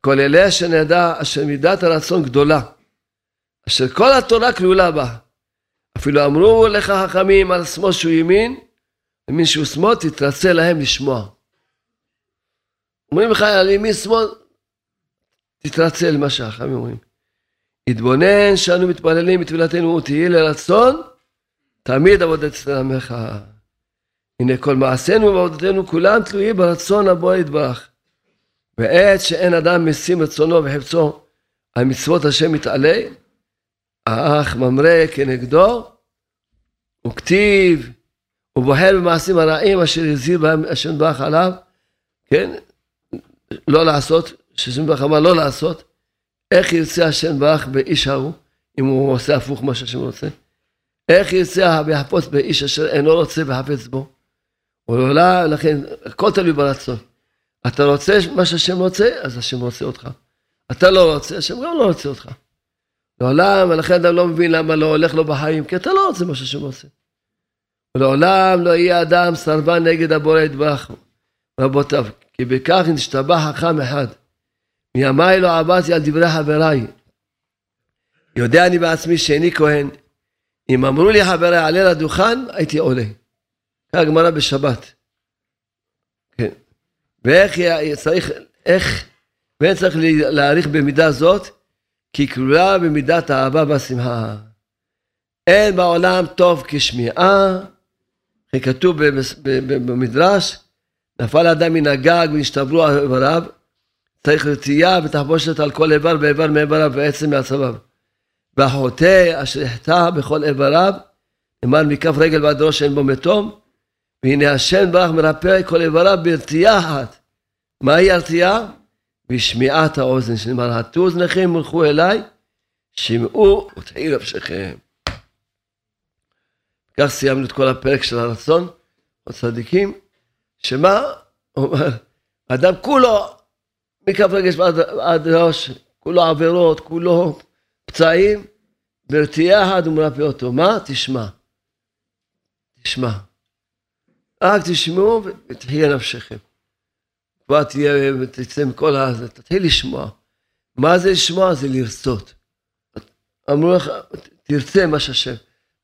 כל אלה שנדע אשר מידת הרצון גדולה אשר כל התורה כלולה בה אפילו אמרו לך חכמים על שמאל שהוא ימין ימין שהוא שמאל תתרצה להם לשמוע. אומרים לך על ימין שמאל תתרצה למה שהחכמים אומרים. התבונן שאנו מתפללים בתפילתנו ותהי לרצון תמיד עבודת עמך. הנה כל מעשינו ועבודתנו כולם תלויים ברצון הבוא יתברך. ועת שאין אדם משים רצונו וחפצו על מצוות השם מתעלה, האח ממרא כנגדו, וכתיב, ובוחר במעשים הרעים אשר הזהיר בהם השם ברך עליו, כן, לא לעשות, ברך אמר לא לעשות, איך ירצה השם ברך באיש ההוא, אם הוא עושה הפוך מה שהשם רוצה? איך ירצה ויחפוץ באיש אשר אינו רוצה וחפץ בו? הוא עולה, לכן, הכל תלוי ברצון. אתה רוצה מה שהשם רוצה, אז השם רוצה אותך. אתה לא רוצה, השם גם לא רוצה אותך. לעולם, ולכן אדם לא מבין למה לא הולך לו בחיים, כי אתה לא רוצה מה שהשם רוצה. ולעולם לא יהיה אדם סרבן נגד הבורא יתברך רבותיו, כי בכך נשתבח חכם אחד. מימיי לא עבדתי על דברי חבריי. יודע אני בעצמי שאיני כהן. אם אמרו לי חבריי עלה לדוכן, הייתי עולה. כך הגמרא בשבת. כן. ואיך צריך, איך, ואין צריך להעריך במידה זאת, כי כלולה במידת האהבה והשמחה. אין בעולם טוב כשמיעה, כתוב במדרש, נפל אדם מן הגג ונשתברו איבריו, צריך רתיעה ותחבושת על כל איבר ואיבר מאיבריו ועצם מעצביו. והחוטא אשר יחטא בכל איבריו, נאמר מכף רגל ועד ראש אין בו מתום, והנה השם ברך מרפא כל איבריו ברתיעה אחת. מהי הרתיעה? בשמיעת האוזן, שנאמר, הטו אוזניכם ולכו אליי, שמעו ותהי נפשכם. כך סיימנו את כל הפרק של הרצון, הצדיקים, שמה? אדם כולו מכף רגש ועד, עד ראש, כולו עבירות, כולו פצעים, ברתיעה אחת הוא מרפא אותו. מה? תשמע. תשמע. רק תשמעו ותחיה נפשכם. כבר תהיה ותצא מכל הזה, תתחיל לשמוע. מה זה לשמוע? זה לרצות. אמרו לך, תרצה מה שהשם,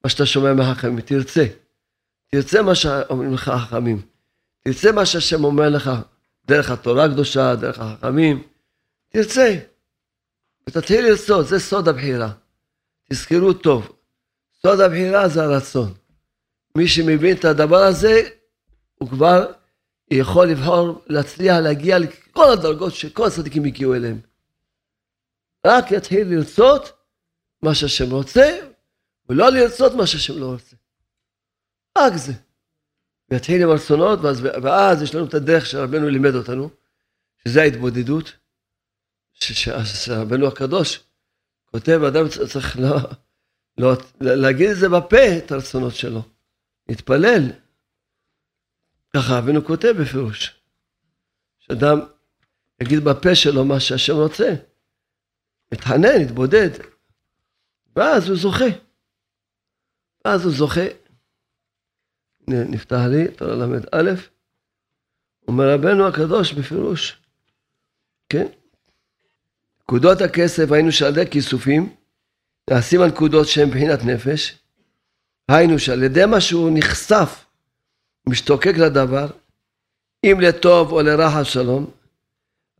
מה שאתה שומע מהחכמים, תרצה. תרצה מה שאומרים לך החכמים. תרצה מה שהשם אומר לך. דרך התורה הקדושה, דרך החכמים, תרצה. ותתחיל לרצות, זה סוד הבחירה. תזכרו טוב, סוד הבחירה זה הרצון. מי שמבין את הדבר הזה, הוא כבר יכול לבחור, להצליח להגיע לכל הדרגות שכל הצדיקים הגיעו אליהם. רק יתחיל לרצות מה שהשם רוצה, ולא לרצות מה שהשם לא רוצה. רק זה. ויתחיל עם הרצונות, ואז, ואז יש לנו את הדרך שרבנו לימד אותנו, שזה ההתבודדות, שרבנו הקדוש כותב, אדם צריך לא, לא, להגיד את זה בפה, את הרצונות שלו, להתפלל. ככה רבנו כותב בפירוש, שאדם יגיד בפה שלו מה שהשם רוצה, מתחנן, יתבודד, ואז הוא זוכה. ואז הוא זוכה. נפתח לי, תורה ל"א, אומר רבנו הקדוש בפירוש, כן? נקודות הכסף היינו שעל ידי כיסופים נעשים הנקודות שהן מבחינת נפש, היינו שעל ידי מה שהוא נחשף, משתוקק לדבר, אם לטוב או לרע שלום,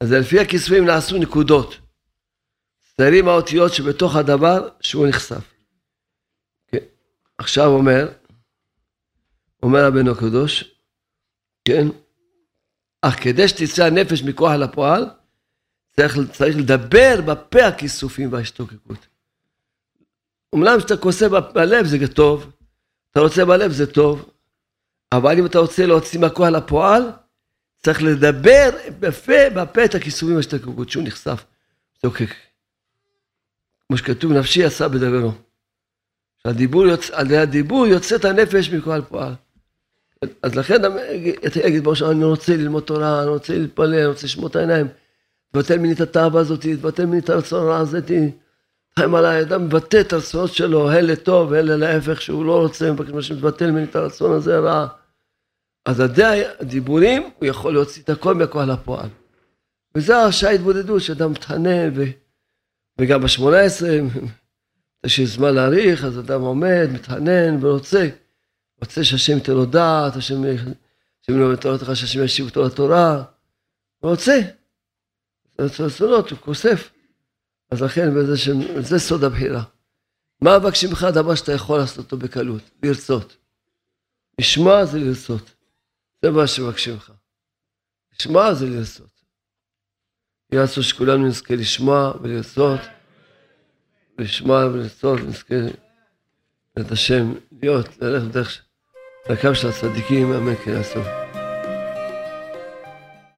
אז לפי הכיסופים נעשו נקודות. ציירים האותיות שבתוך הדבר שהוא נחשף. כן. עכשיו אומר, אומר רבנו הקדוש, כן, אך כדי שתצא הנפש מכוח אל הפועל, צריך, צריך לדבר בפה הכיסופים וההשתוקקות. אומנם כשאתה כוסה בלב זה טוב, אתה רוצה בלב זה טוב, אבל אם אתה רוצה להוציא מהכוח לפועל, צריך לדבר בפה, בפה את הכיסופים וההשתוקקות, שהוא נחשף, משתוקק. כמו שכתוב, נפשי עשה בדברו. על הדיבור יוצא את הנפש מכוח לפועל. אז לכן יגיד בראש, אני רוצה ללמוד תורה, אני רוצה להתפלל, אני רוצה לשמור את העיניים. תבטל ממני את התאווה הזאת, תבטל ממני את הרצון הרע הזה, חיים עליי, אדם מבטא את הרצונות שלו, הן לטוב והן להפך שהוא לא רוצה, מבקש מה שמבטל ממני את הרצון הזה הרע. אז עדי הדיבורים, הוא יכול להוציא את הכל מהכוח לפועל. וזה השעה התבודדות, שאדם מתחנן, ו... וגם בשמונה עשרה, יש זמן להאריך, אז אדם עומד, מתחנן ורוצה. רוצה שהשם ייתן לו דעת, השם ילמד תורתך, שהשם ישיב אותו לתורה. הוא רוצה. זה רצונות, הוא כוסף. אז לכן, זה סוד הבחירה. מה מבקשים לך דבר שאתה יכול לעשות אותו בקלות? לרצות. לשמוע זה לרצות. זה מה שמבקשים לך. לשמוע זה לרצות. רצון שכולנו נזכה לשמוע ולרצות. לשמוע ולרצות, נזכה את השם להיות, ללכת בדרך דרכם של הצדיקים, אמן כן יעשו.